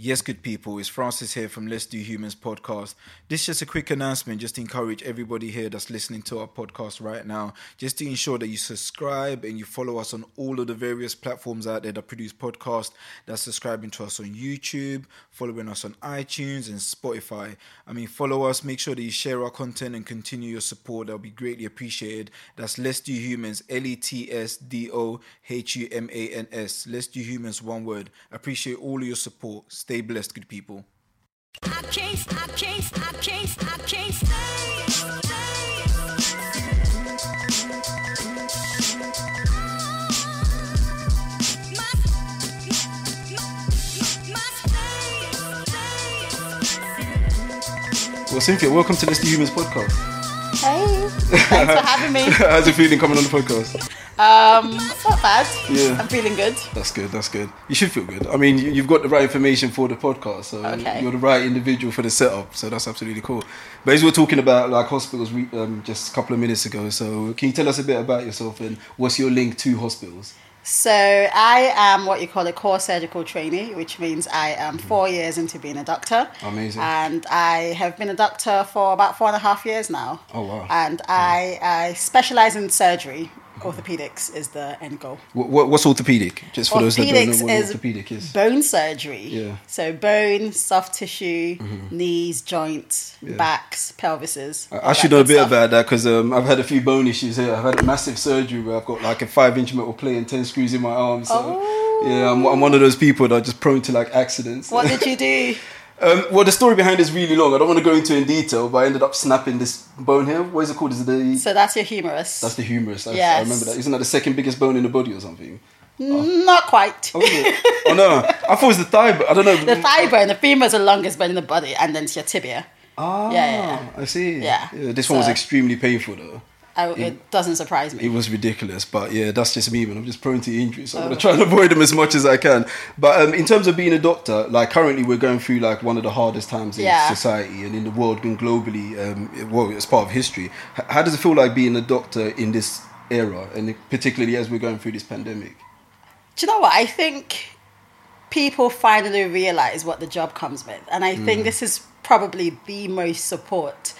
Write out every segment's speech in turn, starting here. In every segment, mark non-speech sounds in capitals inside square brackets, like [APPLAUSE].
Yes, good people, it's Francis here from Let's Do Humans podcast. This is just a quick announcement just to encourage everybody here that's listening to our podcast right now, just to ensure that you subscribe and you follow us on all of the various platforms out there that produce podcasts, that's subscribing to us on YouTube, following us on iTunes and Spotify. I mean, follow us, make sure that you share our content and continue your support. That'll be greatly appreciated. That's Let's Do Humans, L E T S D O H U M A N S. Let's Do Humans, one word. Appreciate all of your support. Stay blessed, good people. Well, Cynthia, welcome to Let's Humans podcast. Hey, thanks for having me. [LAUGHS] How's it feeling coming on the podcast? Um, it's not bad. Yeah. I'm feeling good. That's good. That's good. You should feel good. I mean, you- you've got the right information for the podcast, so Okay. you're the right individual for the setup. So that's absolutely cool. But as we were talking about like hospitals um, just a couple of minutes ago, so can you tell us a bit about yourself and what's your link to hospitals? So I am what you call a core surgical trainee, which means I am four years into being a doctor. Amazing. And I have been a doctor for about four and a half years now. Oh, wow. And I, I specialize in surgery. Orthopedics is the end goal. What, what, what's orthopedic? Just for those that don't know Orthopedics what is orthopedic is. bone surgery. Yeah. So bone, soft tissue, knees, joints, backs, pelvises. I- I should know a bit stuff. about that because um, I've had a few bone issues here. I've had a massive surgery where I've got like a five inch metal plate and 10 screws in my arm. So, Oh. yeah, I'm, I'm one of those people that are just prone to like accidents. What did you do? [LAUGHS] Um, well, the story behind it is really long. I don't want to go into it in detail, but I ended up snapping this bone here. What is it called? Is it the So that's your humerus. that's the humerus? I, I remember that. Isn't that the second biggest bone in the body or something? Not quite. Oh, oh no, [LAUGHS] I thought it was the thigh. But I don't know. The thigh bone, the femur is the longest bone in the body, and then it's your tibia. Ah, Yeah, yeah, I see. Yeah. this one was extremely painful though. I, it doesn't surprise me. It was ridiculous, but yeah, that's just me, man. I'm just prone to injuries, so I'm gonna try and avoid them as much as I can. But um, in terms of being a doctor, like currently we're going through like one of the hardest times in Yeah. society and in the world and globally. Um, well, it's part of history. How does it feel like being a doctor in this era, and particularly as we're going through this pandemic? Do you know what? I think people finally realize what the job comes with, and I Mm. think this is probably the most support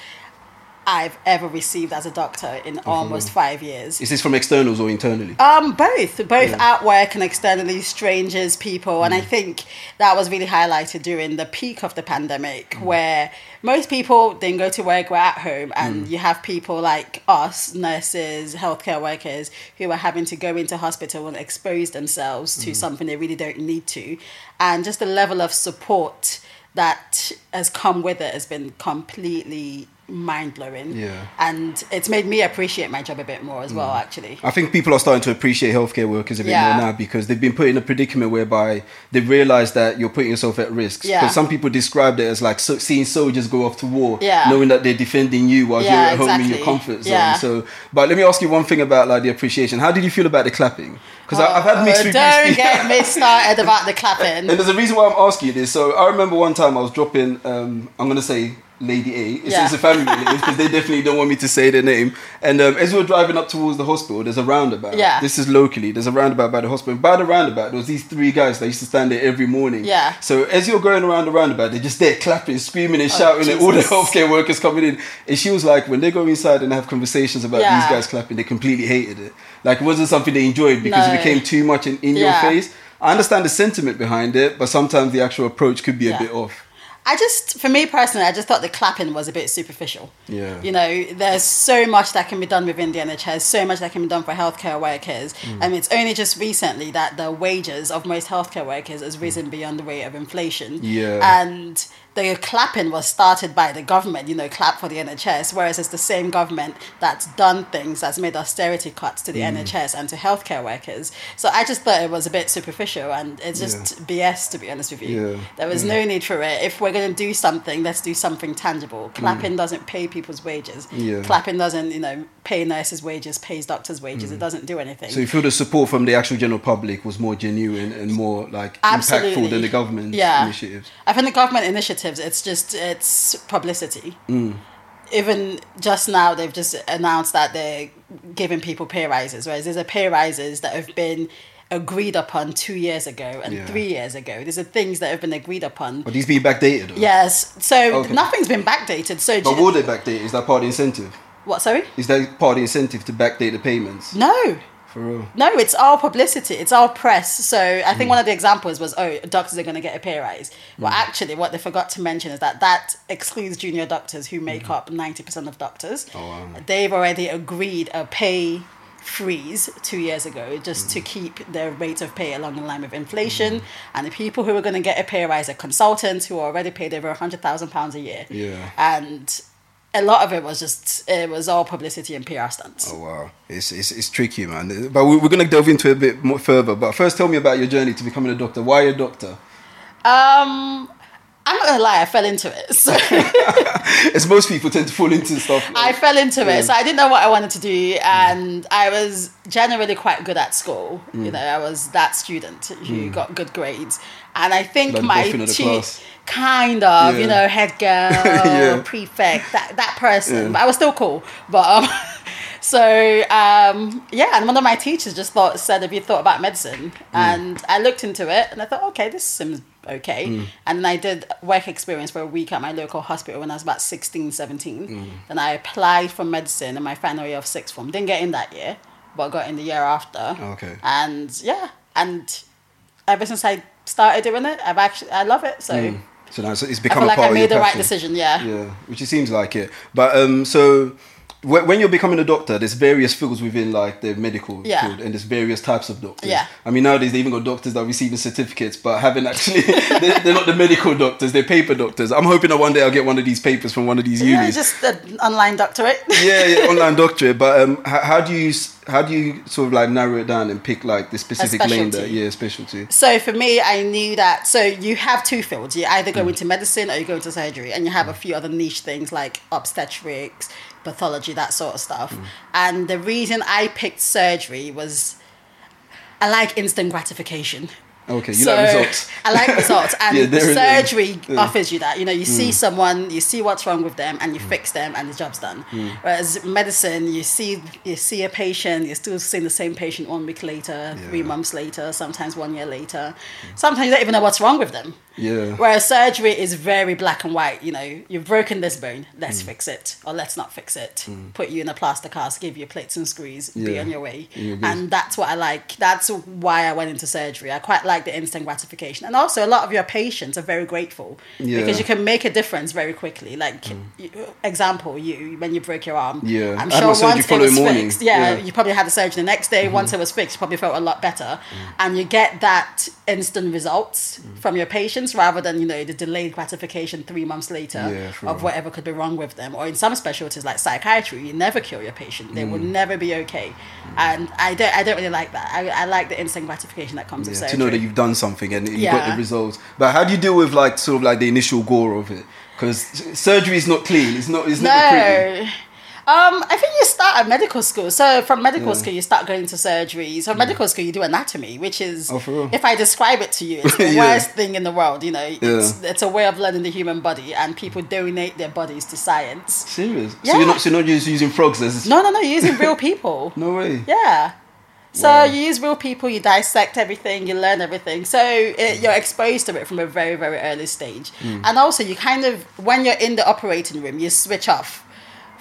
I've ever received as a doctor in mm-hmm. almost five years. Is this from externals or internally? Um, both, both at work and externally, strangers, people, and I mm. think that was really highlighted during the peak of the pandemic, mm. where most people didn't go to work, were at home, and mm. you have people like us, nurses, healthcare workers, who are having to go into hospital and expose themselves to something they really don't need to, and just the level of support that has come with it has been completely mind blowing. Yeah. And it's made me appreciate my job a bit more as well, actually. I think people are starting to appreciate healthcare workers a bit Yeah. more now because they've been put in a predicament whereby they realise that you're putting yourself at risk. Yeah. Because some people described it as like so, seeing soldiers go off to war, Yeah. knowing that they're defending you while Yeah, you're at home in your comfort zone. Yeah. So, but let me ask you one thing about like the appreciation. How did you feel about the clapping? Because I've had mixed Oh, reviews. Don't get [LAUGHS] me started about the clapping. And there's a reason why I'm asking you this. So I remember one time I was dropping, um, I'm gonna say Lady A. It's, Yeah. it's a family because they definitely don't want me to say their name. And um, as we were driving up towards the hospital, there's a roundabout. Yeah. This is locally. There's a roundabout by the hospital. By the roundabout, there was these three guys that used to stand there every morning. Yeah. So as you're going around the roundabout, they're just there clapping, screaming, and shouting at all the Oh, healthcare workers coming in. And she was like, when they go inside and have conversations about Yeah. these guys clapping, they completely hated it. Like it wasn't something they enjoyed because it became too much in, in Yeah. your face. I understand the sentiment behind it, but sometimes the actual approach could be a bit off. I just, for me personally, I just thought the clapping was a bit superficial. Yeah. You know, there's so much that can be done within the NHS, so much that can be done for healthcare workers. Mm. And it's only just recently that the wages of most healthcare workers has risen beyond the rate of inflation. Yeah. And the clapping was started by the government, you know, clap for the NHS, whereas it's the same government that's done things, that's made austerity cuts to the Mm. NHS and to healthcare workers. So I just thought it was a bit superficial and it's just BS, to be honest with you. Yeah. There was no need for it. If we're going to do something, let's do something tangible. Clapping doesn't pay people's wages. Mm. Yeah. Clapping doesn't, you know, pay nurses' wages, pays doctors' wages. It doesn't do anything. Mm. So you feel the support from the actual general public was more genuine and more like impactful than the government Yeah. initiatives. I think the government it's just it's publicity. Mm. Even just now, they've just announced that they're giving people pay rises, whereas there's a pay rises that have been agreed upon two years ago and Yeah. three years ago. These are things that have been agreed upon. Are these being backdated? Or? Yes, so Okay. nothing's been backdated. So But will they backdate? Is that part of the incentive? what? Sorry, Is that part of the incentive to backdate the payments? no. For real? No, it's all publicity. It's all press. So I think Mm. one of the examples was, oh, doctors are going to get a pay rise. Well, Mm. actually, what they forgot to mention is that that excludes junior doctors who make up 90% of doctors. Mm. Oh, wow. They've already agreed a pay freeze two years ago just Mm. to keep their rate of pay along in line with inflation. And the people who are going to get a pay rise are consultants who are already paid over a £100,000 a year. Yeah. And a lot of it was just, it was all publicity and PR stunts. Oh wow, it's, it's it's tricky, man. But we- we're gonna delve into it a bit more further. But first, tell me about your journey to becoming a doctor. Why a doctor? Um, I'm not gonna lie, I fell into it. So [LAUGHS] As most people tend to fall into stuff. I fell into it. So I didn't know what I wanted to do, and I was generally quite good at school. Mm. You know, I was that student who got good grades, and I think Like my boffin of the te- class. Kind of, you know, head girl, [LAUGHS] Yeah. prefect, that that person. Yeah. But I was still cool. But um, [LAUGHS] so um, yeah, and one of my teachers just thought said, "Have you thought about medicine?" And I looked into it, and I thought, okay, this seems okay. And then I did work experience for a week at my local hospital when I was about 16, 17. Then I applied for medicine in my final year of sixth form. Didn't get in that year, but got in the year after. Okay. And yeah, and ever since I started doing it, I've actually I love it. So. So now it's, it's I become feel a like part I of made the right decision. Yeah. Yeah, which it seems like it. But um, so when you're becoming a doctor, there's various fields within like the medical Yeah. field, and there's various types of doctors. Yeah. I mean nowadays they even got doctors that are receiving certificates, but haven't actually. [LAUGHS] they're, they're not the medical doctors; they're paper doctors. I'm hoping that one day I'll get one of these papers from one of these Yeah, unis. just an online doctorate. [LAUGHS] yeah, yeah, online [LAUGHS] doctorate. But um, how, how do you how do you sort of like narrow it down and pick like the specific lane that yeah specialty? So for me, I knew that. So you have two fields. You either Mm. go into medicine or you go into surgery, and you have a few other niche things like obstetrics, pathology, that sort of stuff. Mm. And the reason I picked surgery was I like instant gratification. Okay, you like results. I like [LAUGHS] results, and Yeah, surgery Yeah. Mm. offers you that. You know, you see someone, you see what's wrong with them, and you fix them, and the job's done. Whereas medicine, you see, you see a patient, you're still seeing the same patient one week later, three months later, sometimes one year later. Sometimes you don't even know what's wrong with them. Yeah. Whereas surgery is very black and white. You know, you've broken this bone, let's Mm. fix it, or let's not fix it. Put you in a plaster cast, give you plates and screws, be on your way. Good. And that's what I like. That's why I went into surgery. I quite like the instant gratification, and also a lot of your patients are very grateful Yeah. because you can make a difference very quickly. Like you, example, you when you broke your arm. Yeah. I'm sure once it was morning. fixed, yeah, Yeah. Mm-hmm. you probably had the surgery the next day. Once it was fixed, you probably felt a lot better, and you get that instant results Mm. from your patients rather than you know the delayed gratification three months later Yeah, of whatever could be wrong with them. Or in some specialties like psychiatry, you never cure your patient; they Mm. will never be okay. And I don't, I don't really like that. I, I like the instant gratification that comes with Yeah, surgery. to know that you've done something and you got Yeah. the results. But how do you deal with like sort of like the initial gore of it? Because surgery is not clean. It's not. It's. No. Um, I think you start at medical school. So from medical Yeah. Mm. school, you start going to surgery. So medical school, you do anatomy, which is, Oh, if I describe it to you, it's [LAUGHS] the Yeah. worst thing in the world. You know, it's, it's a way of learning the human body, and people donate their bodies to science. Serious. So Yeah. you're not. So you're not just using frogs as. No, no, no, you're using real people. [LAUGHS] No way. Yeah. So Wow. you use real people, you dissect everything, you learn everything. So it, you're exposed to it from a very, very early stage. Hmm. And also, you kind of, when you're in the operating room, you switch off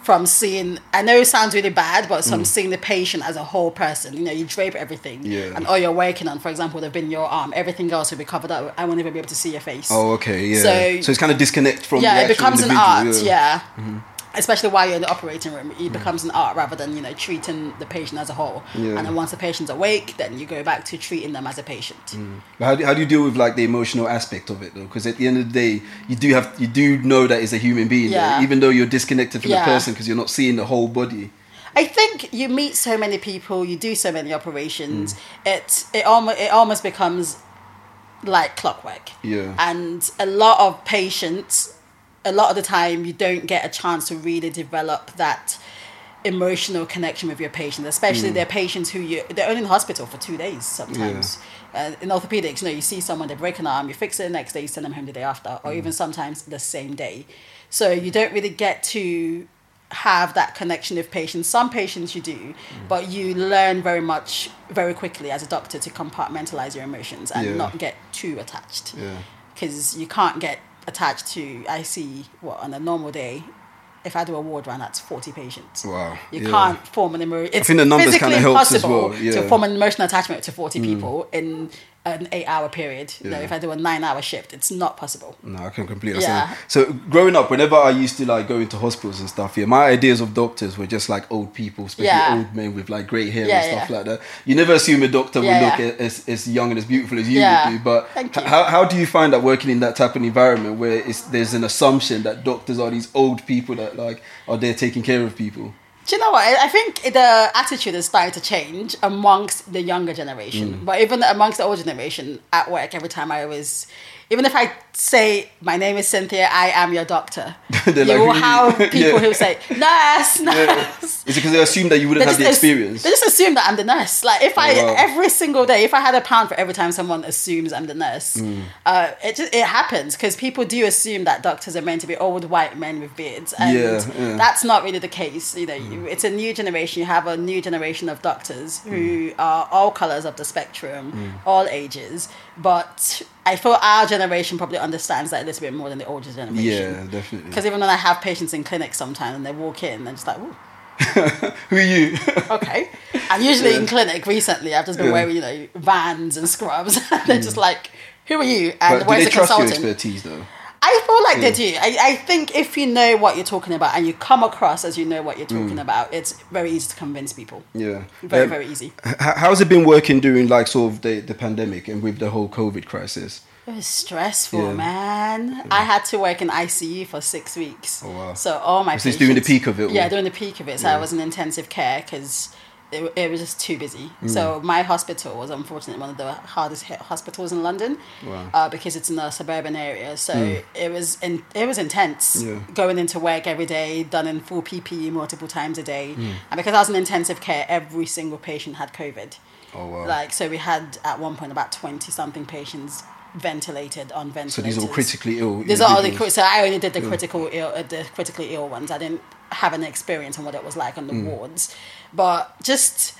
from seeing, I know it sounds really bad, but from seeing the patient as a whole person. You know, you drape everything. Yeah. And all you're working on, for example, would have been your arm. Everything else will be covered up. I won't even be able to see your face. Oh, okay. Yeah. So- So, it's kind of disconnect from. yeah, it becomes an art. Yeah. Mm-hmm. Especially while you're in the operating room, it becomes an art rather than you know treating the patient as a whole. Yeah. And then once the patient's awake, then you go back to treating them as a patient. But how do, how do you deal with like the emotional aspect of it though? Because at the end of the day, you do have you do know that it's a human being, Yeah. even though you're disconnected from Yeah. the person because you're not seeing the whole body. I think you meet so many people, you do so many operations. Mm. It it almost it almost becomes like clockwork. Yeah. And a lot of patients, a lot of the time, you don't get a chance to really develop that emotional connection with your patient, Mm. especially they're patients who you they're only in the hospital for two days sometimes. Uh, in orthopedics, you know, you see someone they break an arm, you fix it the next day, you send them home the day after, or Mm. even sometimes the same day. So you don't really get to have that connection with patients. Some patients you do, but you learn very much very quickly as a doctor to compartmentalize your emotions and Yeah. not get too attached. Yeah. Because you can't get attached to. I see what on a normal day. If I do a ward round, that's forty patients. Wow, You yeah. can't form an emotion. It's think the numbers physically kinda helps as well, yeah. to form an emotional attachment to forty mm. people in an eight-hour period. You know, if I do a nine-hour shift, it's not possible. No, I can completely Yeah. So growing up, whenever I used to like go into hospitals and stuff, yeah, my ideas of doctors were just like old people, especially Yeah. old men with like grey hair Yeah, and stuff yeah. like that. You never assume a doctor Yeah, will look yeah. as, as young and as beautiful as you Yeah. would do. But h- how, how do you find that working in that type of environment where it's, there's an assumption that doctors are these old people that like are there taking care of people? Do you know what? I think the attitude is starting to change amongst the younger generation, Mm. but even amongst the older generation at work. Every time I was, even if I say my name is Cynthia, I am your doctor, [LAUGHS] you like, will have [LAUGHS] people Yeah. who say nurse, [LAUGHS] nurse. Is it because they assume that you wouldn't They have the experience? they just assume that I'm the nurse. Like if I Oh, wow. every single day, if I had a pound for every time someone assumes I'm the nurse, Hmm. uh, it just it happens because people do assume that doctors are meant to be old white men with beards, and Yeah, yeah. Hmm. that's not really the case. You know, you, it's a new generation. You have a new generation of doctors who Hmm. are all colors of the spectrum, all ages, but. I feel our generation probably understands that a little bit more than the older generation. yeah, definitely. Because even when I have patients in clinics sometimes and they walk in, they're just like, Ooh, [LAUGHS] Who are you? [LAUGHS] okay. And usually in clinic recently, I've just been Yeah. wearing, you know, vans and scrubs. [LAUGHS] They're just mm. like, who are you? And but where's they the trust your consultant? expertise though? I feel like they do. I, I think if you know what you're talking about and you come across as you know what you're talking about, it's very easy to convince people. Yeah. Very, Um, very easy. How's it been working during like sort of the, the pandemic and with the whole COVID crisis? It was stressful, Yeah. man. I had to work in ICU for six weeks. Oh, wow. So all my Was this during the peak of it, Yeah, during the peak of it. So I was in intensive care because it, it was just too busy. Mm. So my hospital was unfortunately one of the hardest hit hospitals in London Wow. Mm. uh, because it's in a suburban area. So it was in, it was intense Yeah. going into work every day, done in full PPE multiple times a day. Mm. And because I was in intensive care, every single patient had COVID. Oh wow. Like so, we had at one point about twenty something patients ventilated on ventilators. so these are all critically ill. These are all the so I only did the critical ill, uh, the critically ill ones. I didn't have an experience on what it was like on the Mm. wards, but just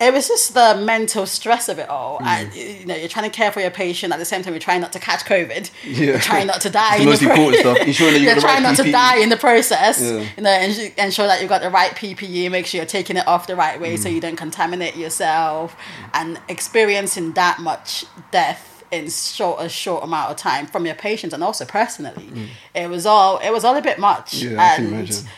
it was just the mental stress of it all. Mm. And, you know, you're trying to care for your patient at the same time. You're trying not to catch COVID. Yeah. You're trying not to [LAUGHS] die. The in most the pro- important stuff, ensuring that you're the trying right not to die in the process. Yeah. You know, ens- ensure that you've got the right PPE. Make sure you're taking it off the right way so Mm. you don't contaminate yourself. And experiencing that much death in short a short amount of time from your patients and also personally, it was all it was all a bit much. Mm. Yeah, I can and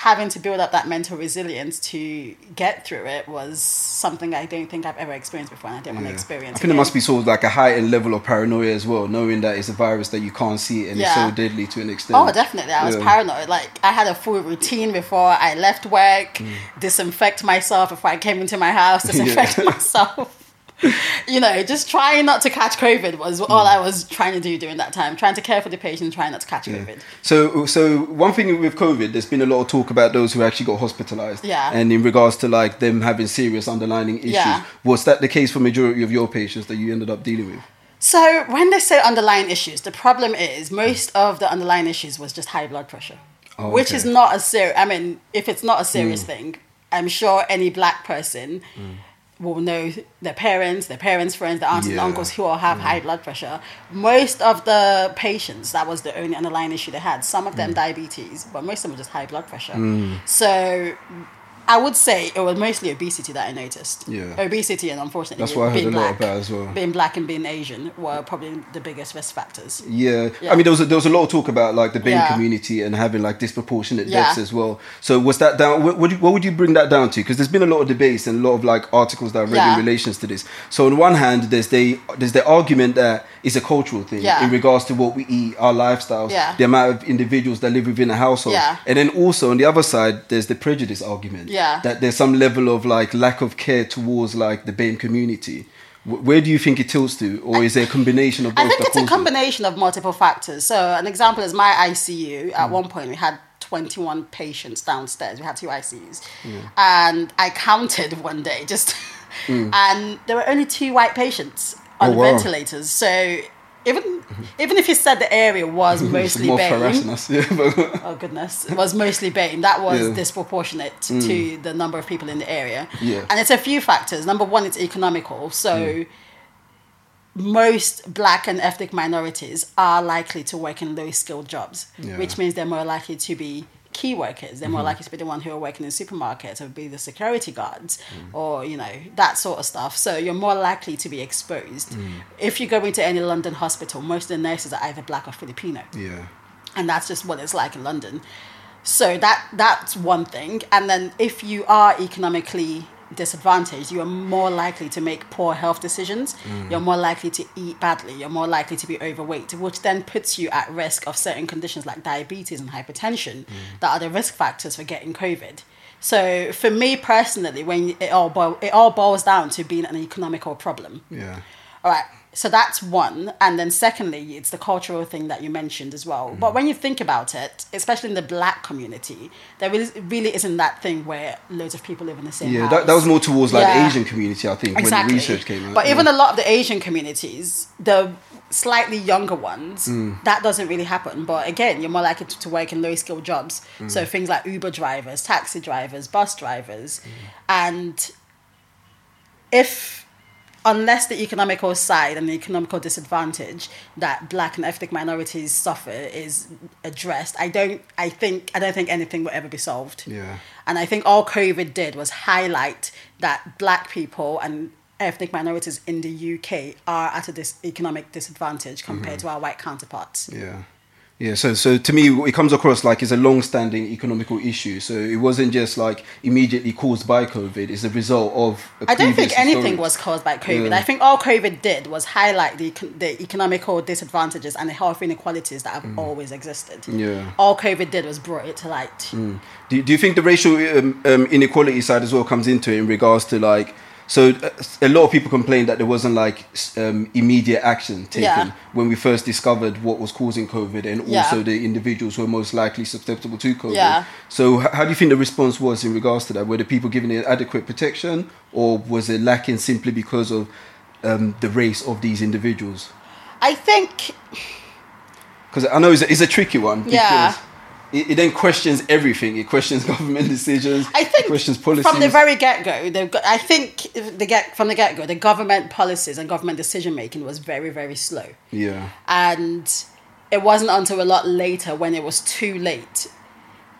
having to build up that mental resilience to get through it was something I don't think I've ever experienced before, and I didn't want to Yeah. experience. I think there must be sort of like a heightened level of paranoia as well, knowing that it's a virus that you can't see and Yeah. it's so deadly to an extent. Oh, definitely. I was Yeah. paranoid. Like I had a full routine before I left work, Mm. disinfect myself before I came into my house, [LAUGHS] disinfect [LAUGHS] myself. [LAUGHS] you know, just trying not to catch COVID was Mm. all I was trying to do during that time. Trying to care for the patient, trying not to catch COVID. So, so one thing with COVID, there's been a lot of talk about those who actually got hospitalized. Yeah. And in regards to like them having serious underlying issues, Yeah. was that the case for majority of your patients that you ended up dealing with? So when they say underlying issues, the problem is most of the underlying issues was just high blood pressure, Oh, which okay. is not a serious. I mean, if it's not a serious Mm. thing, I'm sure any black person will know their parents, their parents' friends, their aunts Yeah. Mm. and uncles who all have high blood pressure. Most of the patients, that was the only underlying issue they had. Some of Mm. them diabetes, but most of them were just high blood pressure. So. I would say it was mostly obesity that I noticed. Yeah. Obesity and unfortunately That's what I heard being a lot black, about as well. Being black and being Asian were probably the biggest risk factors. Yeah. Yeah. I mean, there was a, there was a lot of talk about like the BAME Yeah. community and having like disproportionate Yeah. deaths as well. So was that down? What would you, what would you bring that down to? Because there's been a lot of debates and a lot of like articles that I've read in relations to this. So on one hand, there's the there's the argument that it's a cultural thing in regards to what we eat, our lifestyles, Yeah. the amount of individuals that live within a household, Yeah. and then also on the other side, there's the prejudice argument. Yeah. That there's some level of like lack of care towards like the BAME community. Where do you think it tilts to, or is there a combination of both? I think it's a causes it? combination of multiple factors. So, an example is my ICU. Mm. At one point, we had 21 patients downstairs. We had two ICUs. And I counted [LAUGHS] one day just, and there were only two white patients on Mm. Oh, wow. ventilators. So, even even if you said the area was [LAUGHS] mostly more us. Yeah, [LAUGHS] but- oh goodness, it was mostly BAME. That was Yeah. Mm. disproportionate to the number of people in the area. Yeah. And it's a few factors. Number one, it's economical. So Mm. most black and ethnic minorities are likely to work in low skilled jobs, Yeah. Which means they're more likely to be key workers. They're more likely to be the one who are working in supermarkets or be the security guards Mm. or, you know, that sort of stuff. So you're more likely to be exposed. Mm. If you go into any London hospital, most of the nurses are either black or Filipino yeah. and that's just what it's like in London. So that that's one thing. And then if you are economically disadvantaged, you are more likely to make poor health decisions. Mm. You're more likely to eat badly. You're more likely to be overweight, which then puts you at risk of certain conditions like diabetes and hypertension mm. that are the risk factors for getting COVID. So for me personally, when it all boil, it all boils down to being an economical problem. Yeah. All right. So that's one. And then secondly, it's the cultural thing that you mentioned as well. Mm. But when you think about it, especially in the black community, there really, really isn't that thing where loads of people live in the same Yeah, house. that, that was more towards like Yeah. the Asian community, I think, when the research came out. But yeah. even a lot of the Asian communities, the slightly younger ones, Mm. that doesn't really happen. But again, you're more likely to, to work in low skilled jobs. Mm. So things like Uber drivers, taxi drivers, bus drivers. Mm. And if, unless the economical side and the economical disadvantage that black and ethnic minorities suffer is addressed, I don't, I think, I don't think anything will ever be solved. Yeah. And I think all COVID did was highlight that black people and ethnic minorities in the UK are at a dis- economic disadvantage compared mm-hmm. to our white counterparts. Yeah. Yeah, so so to me, it comes across like it's a long-standing economical issue. So it wasn't just like immediately caused by COVID; it's a result of. I I don't think anything was caused by COVID. Yeah. I think all COVID did was highlight the, the economical disadvantages and the health inequalities that have always existed. Mm. Yeah. All COVID did was brought it to light. Do, do you think the racial um, um, inequality side as well comes into it in regards to like? So uh, a lot of people complained that there wasn't like um, immediate action taken Yeah. when we first discovered what was causing COVID, and Yeah. also the individuals who are most likely susceptible to COVID. Yeah. So how do you think the response was in regards to that? Were the people given adequate protection, or was it lacking simply because of um, the race of these individuals? I think Because I know it's a, it's a tricky one. Yeah. It, it then questions everything. It questions [LAUGHS] government decisions. I think it questions policies. from the very get go, they've got. I think the get from the get go, the government policies and government decision making was very very slow, yeah. and it wasn't until a lot later when it was too late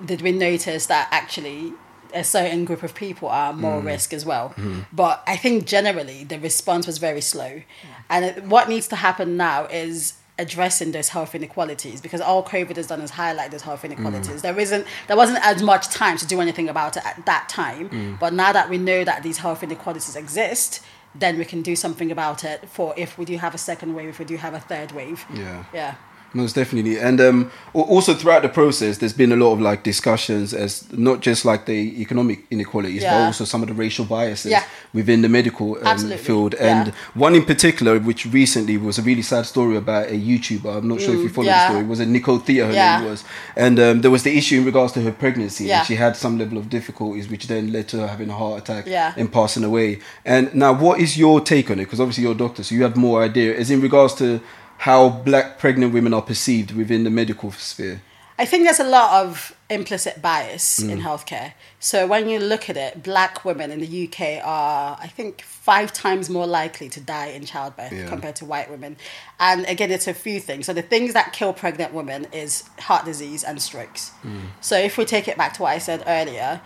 did we notice that actually a certain group of people are more mm. risk as well. Mm. But I think generally the response was very slow, and it, what needs to happen now is addressing those health inequalities because all COVID has done is highlight those health mm. inequalities. There isn't, there wasn't as much time to do anything about it at that time. Mm. But now that we know that these health inequalities exist, then we can do something about it. For if we do have a second wave, if we do have a third wave, Yeah. yeah. Most definitely, and um, also throughout the process, there's been a lot of like discussions as not just like the economic inequalities, but also some of the racial biases Yeah. within the medical um, field. yeah. And one in particular, which recently was a really sad story about a YouTuber. I'm not sure if you follow Mm, yeah. the story. It Was it Nicole Thea? Her Yeah. name was, and um, there was the issue in regards to her pregnancy. Yeah. And she had some level of difficulties, which then led to her having a heart attack Yeah. and passing away. And now, what is your take on it? Because obviously you're a doctor, so you have more idea. As in regards to how black pregnant women are perceived within the medical sphere. I think there's a lot of implicit bias Mm. in healthcare. So when you look at it, black women in the UK are, I think, five times more likely to die in childbirth Yeah. compared to white women. And again, it's a few things. So the things that kill pregnant women is heart disease and strokes. Mm. So if we take it back to what I said earlier,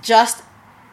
just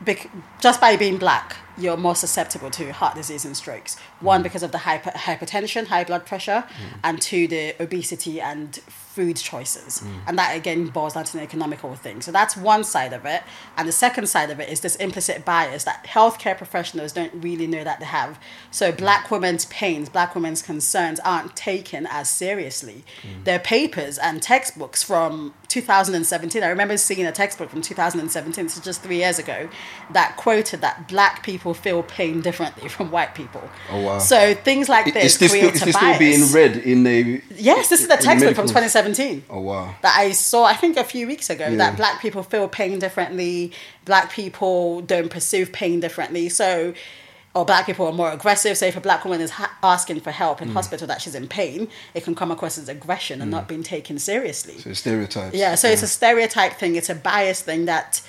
bec- just by being black, you're more susceptible to heart disease and strokes. One, mm. because of the hyper- hypertension, high blood pressure, mm. and two, the obesity and food choices. Mm. And that again boils down to an economical thing. So that's one side of it. And the second side of it is this implicit bias that healthcare professionals don't really know that they have. So black women's pains, black women's concerns aren't taken as seriously. Mm. Their papers and textbooks from 2017, I remember seeing a textbook from 2017, so just three years ago, that quoted that black people feel pain differently from white people. Oh wow. So things like this. Is this, still, is this still being read in the Yes, this is the textbook the from 2017. 17. Oh, wow. That I saw, I think, a few weeks ago yeah. that black people feel pain differently, black people don't perceive pain differently. So, or black people are more aggressive. So, if a black woman is ha- asking for help in mm. hospital that she's in pain, it can come across as aggression mm. and not being taken seriously. So, stereotypes. Yeah, so yeah. it's a stereotype thing, it's a bias thing that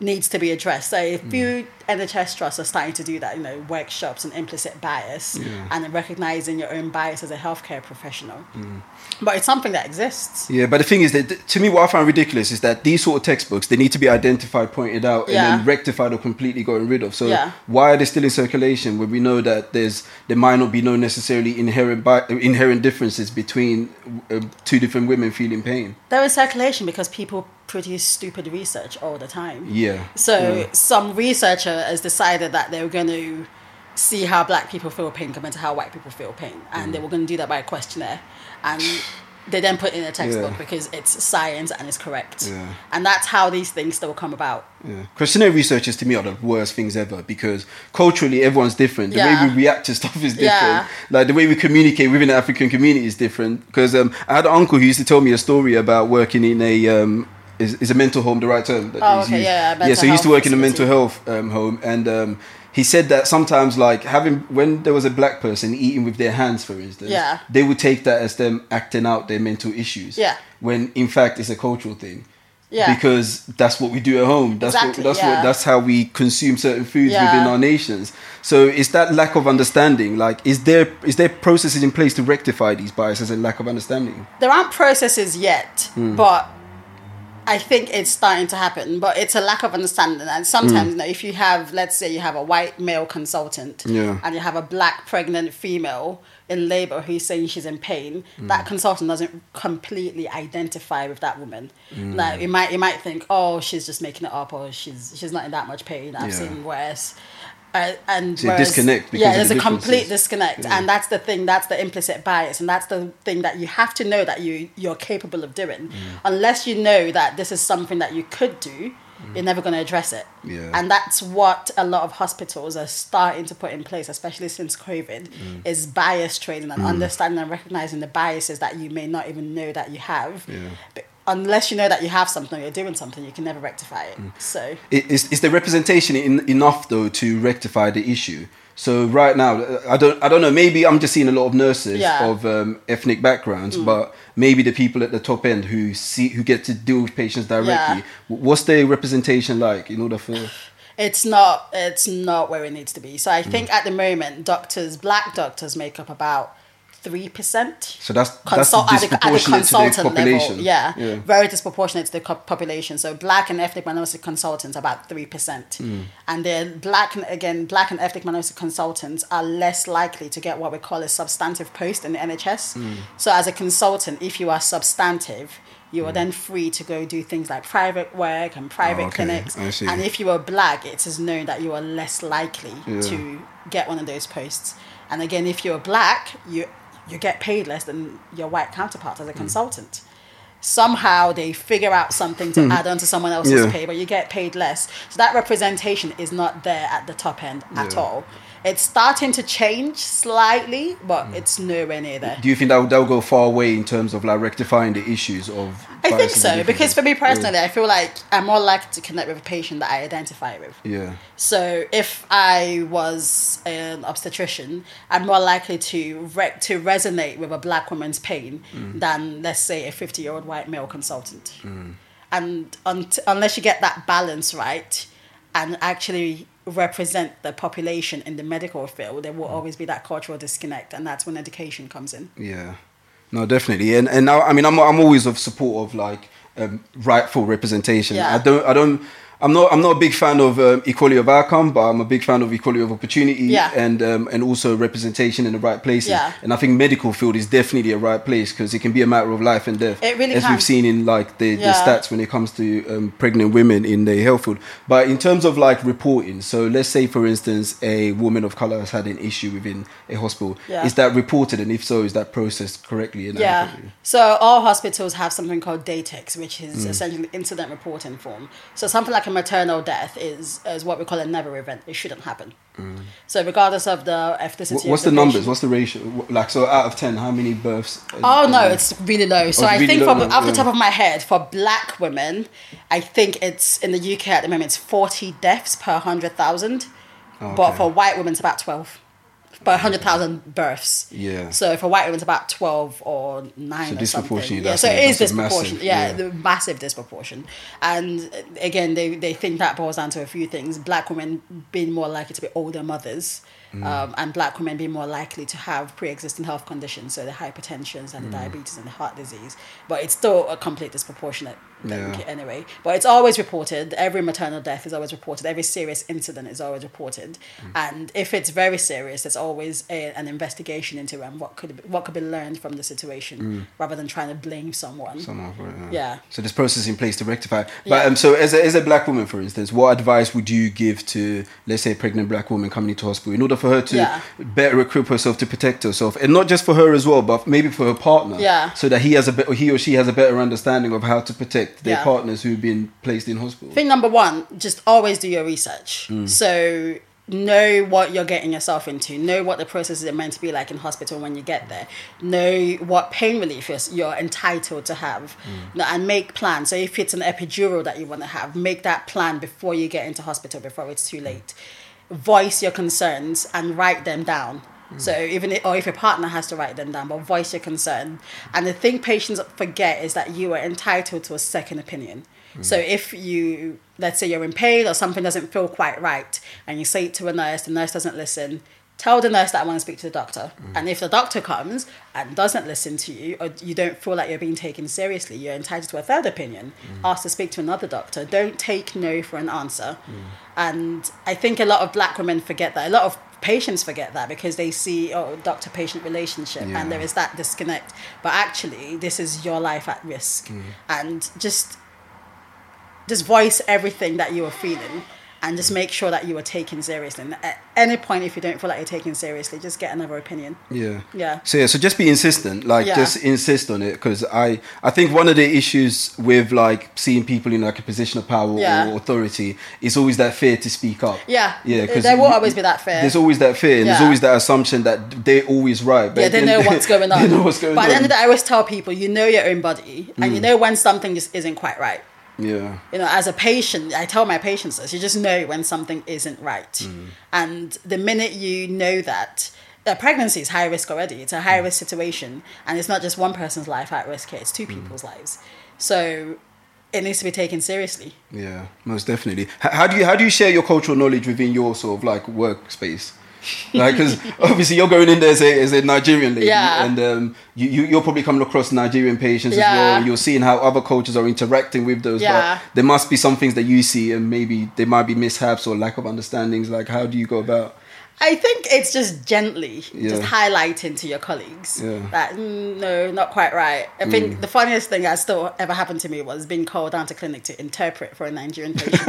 needs to be addressed. So, if mm. you NHS trusts are starting to do that, you know, workshops and implicit bias, and recognizing your own bias as a healthcare professional. Mm. But it's something that exists. Yeah, but the thing is that to me, what I find ridiculous is that these sort of textbooks they need to be identified, pointed out, and Yeah. then rectified or completely gotten rid of. So Yeah. why are they still in circulation when we know that there's there might not be no necessarily inherent bi- inherent differences between uh, two different women feeling pain? They're in circulation because people produce stupid research all the time. Yeah. So Yeah. some has decided that they were going to see how black people feel pain compared to how white people feel pain, and Mm. they were going to do that by a questionnaire, and they then put it in a textbook Yeah. because it's science and it's correct, Yeah. and that's how these things still come about. Yeah. Questionnaire researchers to me are the worst things ever because culturally everyone's different. The Yeah. way we react to stuff is different. Yeah. Like the way we communicate within the African community is different. Because um, I had an uncle who used to tell me a story about working in a um, is, is a mental home the right term? That Oh, okay, used? yeah, yeah. mental So he used to work in a mental health um, home, and um, he said that sometimes, like having when there was a black person eating with their hands, for instance, Yeah. they would take that as them acting out their mental issues. Yeah. When in fact it's a cultural thing Yeah. because that's what we do at home. That's Exactly, what that's yeah. what that's how we consume certain foods Yeah. within our nations. So it's that lack of understanding. Like, is there is there processes in place to rectify these biases and lack of understanding? there aren't processes yet, Hmm. but I think it's starting to happen. But it's a lack of understanding, and sometimes, mm. you know, if you have, let's say, you have a white male consultant, Yeah. and you have a black pregnant female in labor who's saying she's in pain, that consultant doesn't completely identify with that woman. Like you might, you might think, oh, she's just making it up, or she's she's not in that much pain. I've Yeah. seen worse. Uh, and So whereas- disconnect because yeah, there's the a complete disconnect, and that's the thing. That's the implicit bias, and that's the thing that you have to know that you you're capable of doing. Mm. Unless you know that this is something that you could do, you're never going to address it. Mm. Yeah. And that's what a lot of hospitals are starting to put in place, especially since COVID, Mm. is bias training and understanding and recognizing the biases that you may not even know that you have. Yeah. But unless you know that you have something, or you're doing something, you can never rectify it. Mm. So. Is is the representation in, enough though to rectify the issue? So right now, I don't I don't know. Maybe I'm just seeing a lot of nurses Yeah. Mm. of um, ethnic backgrounds, but maybe the people at the top end who see who get to deal with patients directly. W- What's their representation like in order for? it's not it's not where it needs to be. So Mm. I think at the moment, doctors, black doctors, make up about three percent. So that's that's at the, at the disproportionate to the consultant population. level, yeah, yeah. very disproportionate to the co- population. So black and ethnic minority consultants are about three percent, Hmm. and then black and again black and ethnic minority consultants are less likely to get what we call a substantive post in the NHS. Hmm. So as a consultant, if you are substantive. You are then free to go do things like private work and private. Oh, okay. clinics. And if you are black, it is known that you are less likely Yeah. to get one of those posts. And again, if you're black, you you get paid less than your white counterpart as a consultant. Somehow they figure out something to add on to someone else's. Yeah. pay, but you get paid less. So that representation is not there at the top end at Yeah. all. It's starting to change slightly, but Hmm. it's nowhere near there. Do you think that would, that will go far away in terms of like rectifying the issues of? I think so because for me personally, I feel like I'm more likely to connect with a patient that I identify with. Yeah. So if I was an obstetrician, I'm more likely to re- to resonate with a black woman's pain than let's say a 50 year old white male consultant. And un- unless you get that balance right and actually represent the population in the medical field, there will always be that cultural disconnect, and that's when education comes in. Yeah, no, definitely, and and now I mean I'm I'm always of support of like um, rightful representation. Yeah. I don't I don't. I'm not. I'm not a big fan of um, equality of outcome, but I'm a big fan of equality of opportunity Yeah. and um, and also representation in the right places. Yeah. And I think medical field is definitely a right place because it can be a matter of life and death. It really as can. we've seen in like the, the stats when it comes to um, pregnant women in the health field. But in terms of like reporting, so let's say for instance a woman of color has had an issue within a hospital. Yeah. Is that reported, and if so, is that processed correctly and Yeah. So all hospitals have something called Datix, which is Mm. essentially incident reporting form. So something like a maternal death is is what we call a never event. It shouldn't happen. So regardless of the ethnicity, What's the numbers? patient- What's the ratio? Like so, out of ten, how many births? Oh no, um, it's really low. So Oh, I really think low from off the top of my head, for black women, I think it's in the UK at the moment it's forty deaths per hundred thousand. but Oh, for white women it's about 12 but 100,000 births. Yeah. So for white women, it's about 12 or 9 So or something. Yeah, so it is disproportionate. yeah, yeah. the massive disproportion. And again, they, they think that boils down to a few things. Black women being more likely to be older mothers. Mm. Um, and black women being more likely to have pre-existing health conditions, so the hypertensions Mm. and the diabetes and the heart disease. But it's still a complete disproportionate thing Yeah. anyway. But it's always reported. Every maternal death is always reported. Every serious incident is always reported. Mm. And if it's very serious, there's always a, an investigation into um, what could what could be learned from the situation, rather than trying to blame someone. Mm. Right, Yeah. So there's process in place to rectify. But Yeah. um, so as a, as a black woman, for instance, what advice would you give to, let's say, a pregnant black woman coming into hospital in order for her to Yeah. better equip herself to protect herself, and not just for her as well, but maybe for her partner. Yeah. So that he has a bit, or he or she has a better understanding of how to protect their Yeah. partners who've been placed in hospital. Thing number one, just always do your research. Mm. So know what you're getting yourself into. Know what the process is meant to be like in hospital when you get there. Know what pain relief is you're entitled to have, Mm. And make plans. So if it's an epidural that you want to have, make that plan before you get into hospital before it's too late. Voice your concerns and write them down. Mm. So even if, or if your partner has to write them down, but voice your concern. And the thing patients forget is that you are entitled to a second opinion. Mm. So if you, let's say you're in pain or something doesn't feel quite right, and you say it to a nurse, the nurse doesn't listen, tell the nurse that I want to speak to the doctor. And if the doctor comes and doesn't listen to you, or you don't feel like you're being taken seriously, you're entitled to a third opinion. Ask to speak to another doctor. Don't take no for an answer. And I think a lot of black women forget that. A lot of patients forget that because they see oh doctor patient relationship Yeah. and there is that disconnect but actually this is your life at risk Mm. and just just voice everything that you are feeling and just make sure that you are taken seriously and at any point if you don't feel like you're taken seriously just get another opinion Yeah. Yeah. So yeah, so just be insistent, like Yeah. just insist on it, because I I think one of the issues with like seeing people in like a position of power Yeah. or authority is always that fear to speak up. Yeah. Yeah. Because There will always be that fear. There's always that fear, and there's always that assumption that they're always right. But yeah, they know what's [LAUGHS] going on. they know what's going but at the end. Mm. of the day, I always tell people, you know your own body, and you know when something just isn't quite right. Yeah. you know, as a patient, I tell my patients this: you just know when something isn't right, Mm. and the minute you know that. A pregnancy is high risk already. It's a high risk situation, and it's not just one person's life at risk here; it's two people's lives. So, it needs to be taken seriously. Yeah, most definitely. How do you how do you share your cultural knowledge within your sort of like workspace? Like, because obviously you're going in there as a, as a Nigerian lady, Yeah. and um, you, you you're probably coming across Nigerian patients as Yeah. well. You're seeing how other cultures are interacting with those. Yeah. But there must be some things that you see, and maybe there might be mishaps or lack of understandings. Like, how do you go about? I think it's just gently, Yeah. just highlighting to your colleagues Yeah. that mm, no, not quite right. I think the funniest thing that still ever happened to me was being called down to clinic to interpret for a Nigerian patient. [LAUGHS]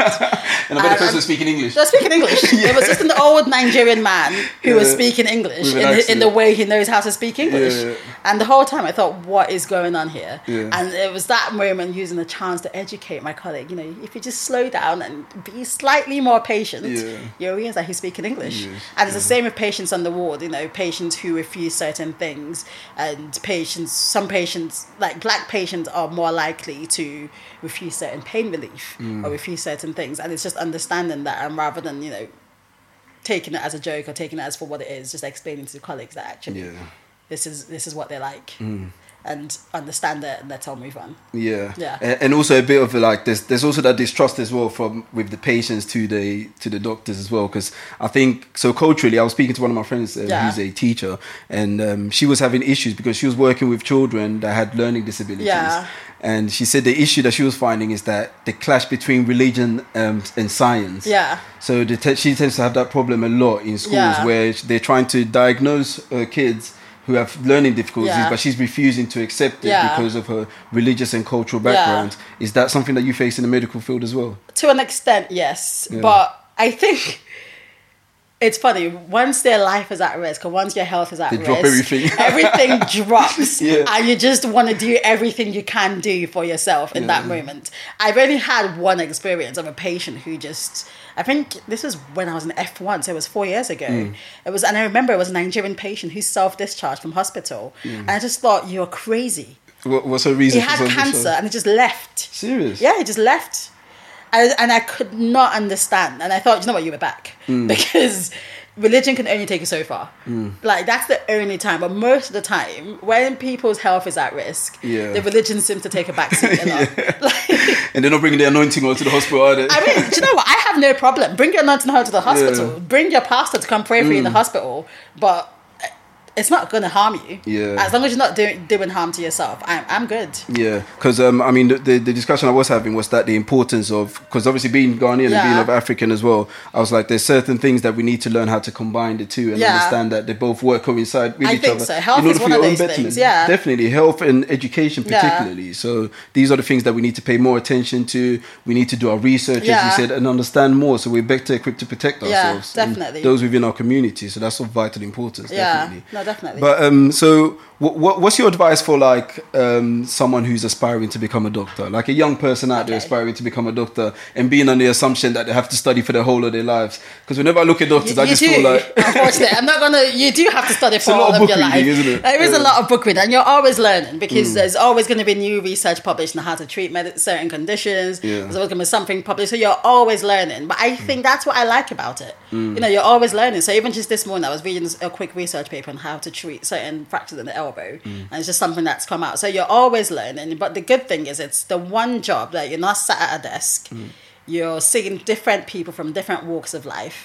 And I bet the Um, person speaking English. They're speaking English. [LAUGHS] It was just an old Nigerian man who was speaking English in the, in the way he knows how to speak English. Yeah. And the whole time I thought, what is going on here? Yeah. And it was that moment using the chance to educate my colleague. You know, if you just slow down and be slightly more patient, Yeah. you'll realize that he's speaking English. And it's the same with patients on the ward. You know, patients who refuse certain things, and patients. Some patients, like black patients, are more likely to refuse certain pain relief Mm. or refuse certain things. And it's just understanding that, and rather than you know taking it as a joke or taking it as for what it is, just explaining to the colleagues that actually Yeah. Mm. this is this is what they're like, and understand it, and let's all move on. Yeah, Yeah. And also a bit of like there's there's also that distrust as well from with the patients to the to the doctors as well because I think so culturally I was speaking to one of my friends uh, Yeah. who's a teacher and um, she was having issues because she was working with children that had learning disabilities Yeah. and she said the issue that she was finding is that the clash between religion um, and science Yeah. so the te- she tends to have that problem a lot in schools Yeah. where they're trying to diagnose her kids who have learning difficulties, Yeah. but she's refusing to accept it Yeah. because of her religious and cultural Yeah. Is that something that you face in the medical field as well? To an extent, yes, but I think. It's funny once their life is at risk or once your health is at They risk. drop everything. [LAUGHS] everything drops, [LAUGHS] Yeah. and you just want to do everything you can do for yourself in that moment. I've only had one experience of a patient who just. I think this was when I was in F one, so it was four years ago. Mm. It was, and I remember it was a Nigerian patient who self discharged from hospital, Mm. and I just thought you're crazy. What, what's her reason? He had cancer, and he just left. Serious? Yeah, he just left. I, and I could not understand. And I thought, you know what, you were back Mm. [LAUGHS] because religion can only take you so far. Like that's the only time. But most of the time, when people's health is at risk, Yeah. the religion seems to take a back seat a. [LAUGHS] Like, [LAUGHS] And they're not bringing the anointing oil to the hospital, are they? I mean, do you know what? I have no problem. Bring your anointing home to the hospital. Yeah. Mm. Bring your pastor to come pray for you in the hospital. But it's not going to harm you. Yeah. As long as you're not doing doing harm to yourself, I'm I'm good. Yeah, because um, I mean, the, the the discussion I was having was that the importance of because obviously being Ghanaian and being of African as well, I was like, there's certain things that we need to learn how to combine the two and Yeah. understand that they both work coincide with I each think other so. Health in order is for one your of own betterment. things, yeah. definitely health and education Yeah. particularly. So these are the things that we need to pay more attention to. We need to do our research, as you said, and understand more, so we're better equipped to protect Yeah, ourselves. and definitely. those within our community. So that's of vital importance. Yeah. definitely. No, definitely. But um, so what, what what's your advice for like um someone who's aspiring to become a doctor, like a young person out there aspiring to become a doctor, and being on the assumption that they have to study for the whole of their lives? Because whenever I look at doctors, I you just do. feel like [LAUGHS] Unfortunately, I'm not gonna. You do have to study for all of of, your life. isn't it? There is Yeah. Mm. a lot of book reading, and you're always learning because there's always going to be new research published on how to treat certain conditions. Yeah. There's always going to be something published, so you're always learning. But I think that's what I like about it. Mm. You know, you're always learning. So even just this morning, I was reading a quick research paper on how to treat certain fractures in the elbow, Mm. and it's just something that's come out. So you're always learning. But the good thing is, it's the one job that you're not sat at a desk. Mm. You're seeing different people from different walks of life,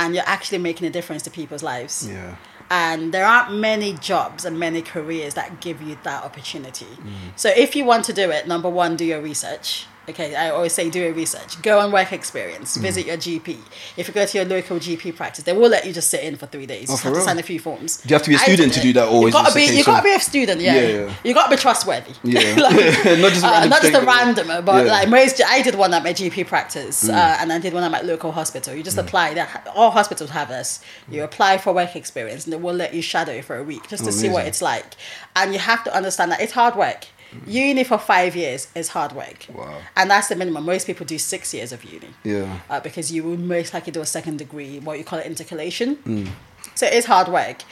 and you're actually making a difference to people's lives. Mm. yeah. And there aren't many jobs and many careers that give you that opportunity. Mm. So if you want to do it, number one, do your research. Okay, I always say do your research. Go on work experience. Mm. Visit your GP. If you go to your local GP practice, they will let you just sit in for three days. Oh, for have to sign a few forms. Do you have to be a student to do that, Always. You gotta be. You gotta be a student. Yeah. Yeah, yeah. You gotta be trustworthy. Yeah. [LAUGHS] Like, [LAUGHS] Not just a uh, not just a randomer, but Yeah. like most. I did one at my GP practice, Mm. uh, and I did one at my local hospital. You just apply. That all hospitals have this. You apply for work experience, and they will let you shadow for a week just to see what it's like. And you have to understand that it's hard work. Uni for five years is hard work. Wow. And that's the minimum. Most people do six years of uni. Yeah. Uh, because you will most likely do a second degree, what you call it intercalation. Mm. So it is hard work,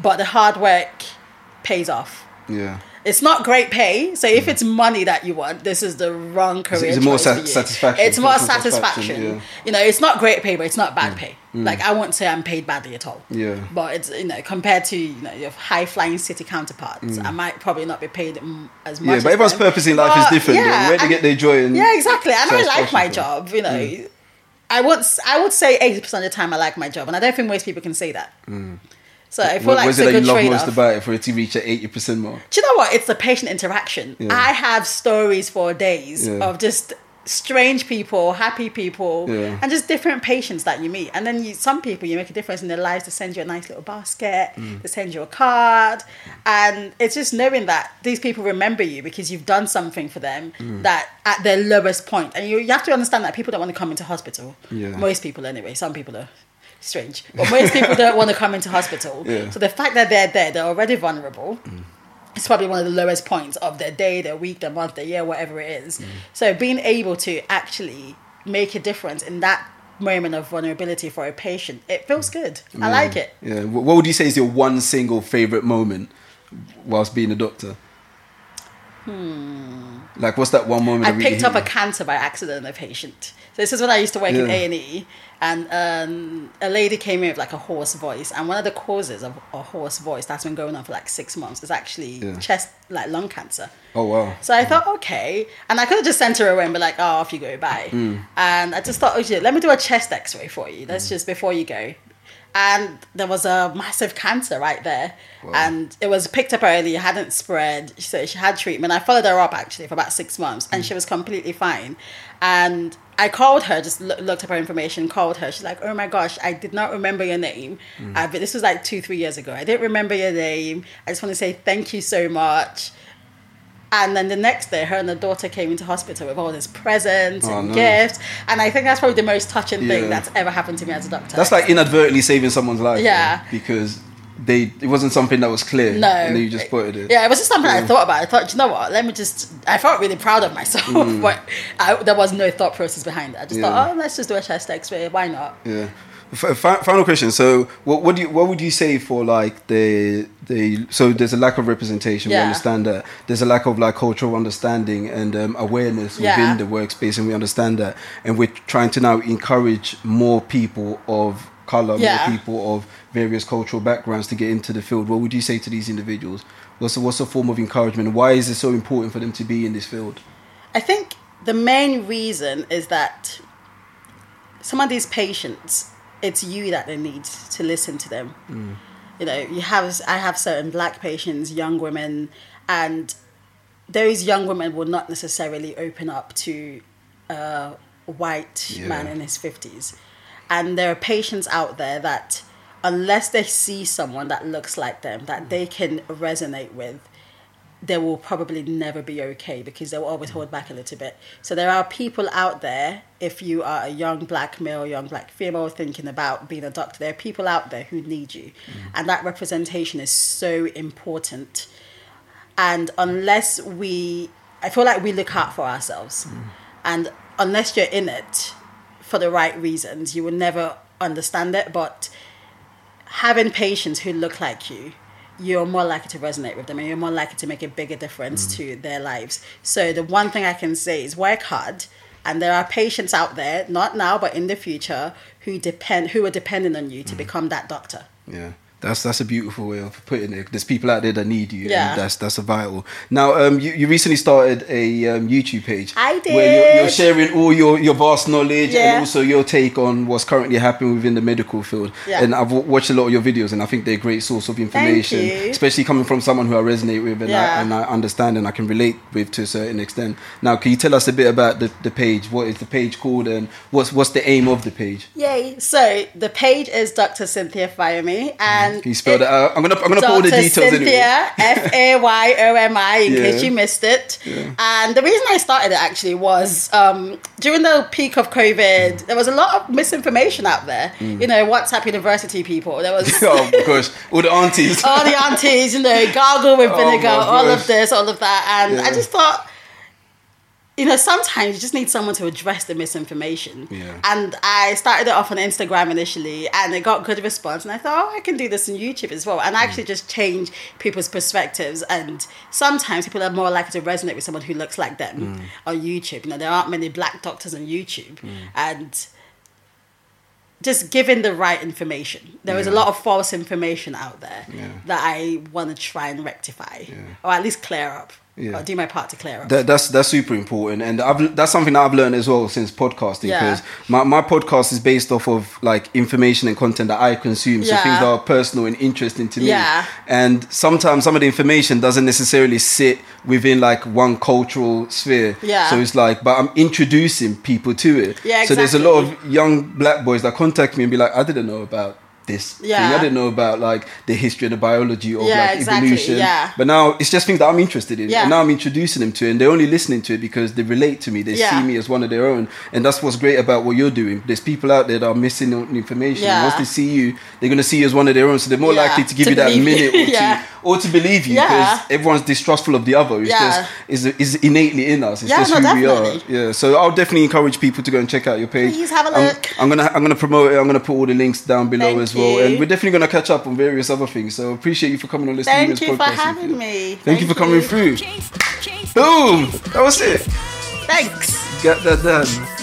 but the hard work pays off. Yeah. It's not great pay, so if it's money that you want, this is the wrong career. it's more for you. satisfaction, It's more satisfaction. satisfaction, yeah. You know, it's not great pay, but it's not bad mm. pay. Mm. Like I won't say I'm paid badly at all. Yeah. But it's you know compared to you know your high flying city counterparts, mm. I might probably not be paid mm, as much. Yeah, but everyone's them. purpose in life is different. yeah, Where they get their joy and yeah, exactly. And I like my job. You know, I would I would say eighty percent of the time I like my job, and I don't think most people can say that. So I feel What like was it's it a that you love trade most about it for it to reach at eighty percent more? Do you know what? It's the patient interaction. Yeah. I have stories for days Yeah. of just strange people, happy people, Yeah. and just different patients that you meet. And then you, some people, you make a difference in their lives. They send you a nice little basket. Mm. They send you a card, and it's just knowing that these people remember you because you've done something for them Mm. that at their lowest point. And you, you have to understand that people don't want to come into hospital. Yeah. Most people, anyway. Some people are strange, but most people don't want to come into hospital. Yeah. So the fact that they're there, they're already vulnerable. It's probably one of the lowest points of their day, their week, their month, their year, whatever it is. So being able to actually make a difference in that moment of vulnerability for a patient, it feels good. I like it. Yeah. What would you say is your one single favorite moment whilst being a doctor? Hmm. Like, what's that one moment? I picked up a [LAUGHS] cancer by accident in a patient. So this is when I used to work in A and E, and um, a lady came in with like a hoarse voice, and one of the causes of a hoarse voice that's been going on for like six months is actually Yeah. chest, like lung cancer. Oh wow. So I thought, okay, and I could have just sent her away and be like, oh, off you go, bye. Mm. And I just thought, oh shit, let me do a chest X-ray for you. That's just before you go. And there was a massive cancer right there, and it was picked up early. It hadn't spread, so she had treatment. I followed her up actually for about six months, and she was completely fine. And I called her, just loo- looked up her information, called her. She's like, "Oh my gosh, I did not remember your name. Uh, but this was like two, three years ago. I didn't remember your name. I just want to say thank you so much." And then the next day, her and her daughter came into hospital with all these presents Oh, and nice. gifts. And I think that's probably the most touching Yeah. thing that's ever happened to me as a doctor. That's like inadvertently saving someone's life. Yeah. Because they it wasn't something that was clear. no. And then you just put it. Yeah, it was just something I thought about. I thought, you know what? Let me just. I felt really proud of myself, [LAUGHS] but I, there was no thought process behind it. I just Mm. Yeah. thought, oh, let's just do a chest X-ray. Why not? Yeah. F- final question. So, what, what do you, what would you say for like the the so there's a lack of representation. We understand that. There's a lack of like cultural understanding and um, awareness Yeah. within the workspace, and we understand that. And we're trying to now encourage more people of color, Yeah. more people of various cultural backgrounds to get into the field. What would you say to these individuals? What's the, what's the form of encouragement? Why is it so important for them to be in this field? I think the main reason is that some of these patients, it's you that they need to listen to them. Mm. You know, you have I have certain black patients, young women, and those young women will not necessarily open up to a white Yeah. man in his fifties, and there are patients out there that unless they see someone that looks like them that they can resonate with they will probably never be okay because they will always hold back a little bit. So there are people out there, if you are a young black male, young black female thinking about being a doctor, there are people out there who need you. Mm. And that representation is so important. And unless we, I feel like we look out for ourselves. Mm. And unless you're in it for the right reasons, you will never understand it. But having patients who look like you, you're more likely to resonate with them and you're more likely to make a bigger difference mm. to their lives. So the one thing I can say is work hard. And there are patients out there, not now, but in the future, who depend who are depending on you to mm. become that doctor. Yeah, that's that's a beautiful way of putting it. There's people out there that need you. Yeah. and that's that's a vital. Now, um, you, you recently started a um, YouTube page. I did. Where you're, you're sharing all your, your vast knowledge Yeah. and also your take on what's currently happening within the medical field. Yeah. And I've watched a lot of your videos, and I think they're a great source of information, especially coming from someone who I resonate with and, Yeah. I, and I understand and I can relate with to a certain extent. Now, can you tell us a bit about the, the page? What is the page called, and what's what's the aim of the page? Yay! So the page is Dr. Cynthia Fayomi, and Can you spell it- that out? I'm gonna I'm gonna put all the details in. Cynthia, F A Y O M I, in Yeah. case you missed it. And the reason I started it actually was um, during the peak of COVID, there was a lot of misinformation out there. Mm. You know, WhatsApp University people. There was [LAUGHS] oh gosh, all the aunties. [LAUGHS] all the aunties, you know, gargle with [LAUGHS] Oh vinegar, my all gosh. of this, all of that. And I just thought, you know, sometimes you just need someone to address the misinformation. Yeah. And I started it off on Instagram initially and it got good response. And I thought, oh, I can do this on YouTube as well. And Mm. actually just change people's perspectives. And sometimes people are more likely to resonate with someone who looks like them Mm. on YouTube. You know, there aren't many black doctors on YouTube. Mm. And just giving the right information. There is a lot of false information out there Yeah. that I want to try and rectify, or at least clear up, Yeah. or do my part to clear up. That, that's that's super important, and I've, that's something that I've learned as well since podcasting. Yeah. Because my, my podcast is based off of like information and content that I consume, so Yeah. things that are personal and interesting to me. Yeah. And sometimes some of the information doesn't necessarily sit within like one cultural sphere. Yeah. So it's like, but I'm introducing people to it. Yeah, So there's a lot of young black boys that contact me and be like, I didn't know about this thing. Yeah. I didn't know about like the history and the biology of Yeah, like exactly, evolution. yeah. But now it's just things that I'm interested in. Yeah. And now I'm introducing them to it and they're only listening to it because they relate to me. They Yeah. see me as one of their own. And that's what's great about what you're doing. There's people out there that are missing information. Yeah. Once they see you, they're going to see you as one of their own. So they're more likely to give to you that minute you. or [LAUGHS] two. Or to believe you because everyone's distrustful of the other. It's just is is innately in us. It's Yeah, just no, who we are. Yeah. So I'll definitely encourage people to go and check out your page. Please have a I'm- look. I'm, gonna I'm gonna promote it. I'm gonna put all the links down below Thank as well. You. And we're definitely gonna catch up on various other things. So appreciate you for coming on listening to Thank this you for having me. Thank, you for coming through. Case, case, Boom! That was it. Thanks. Get that done.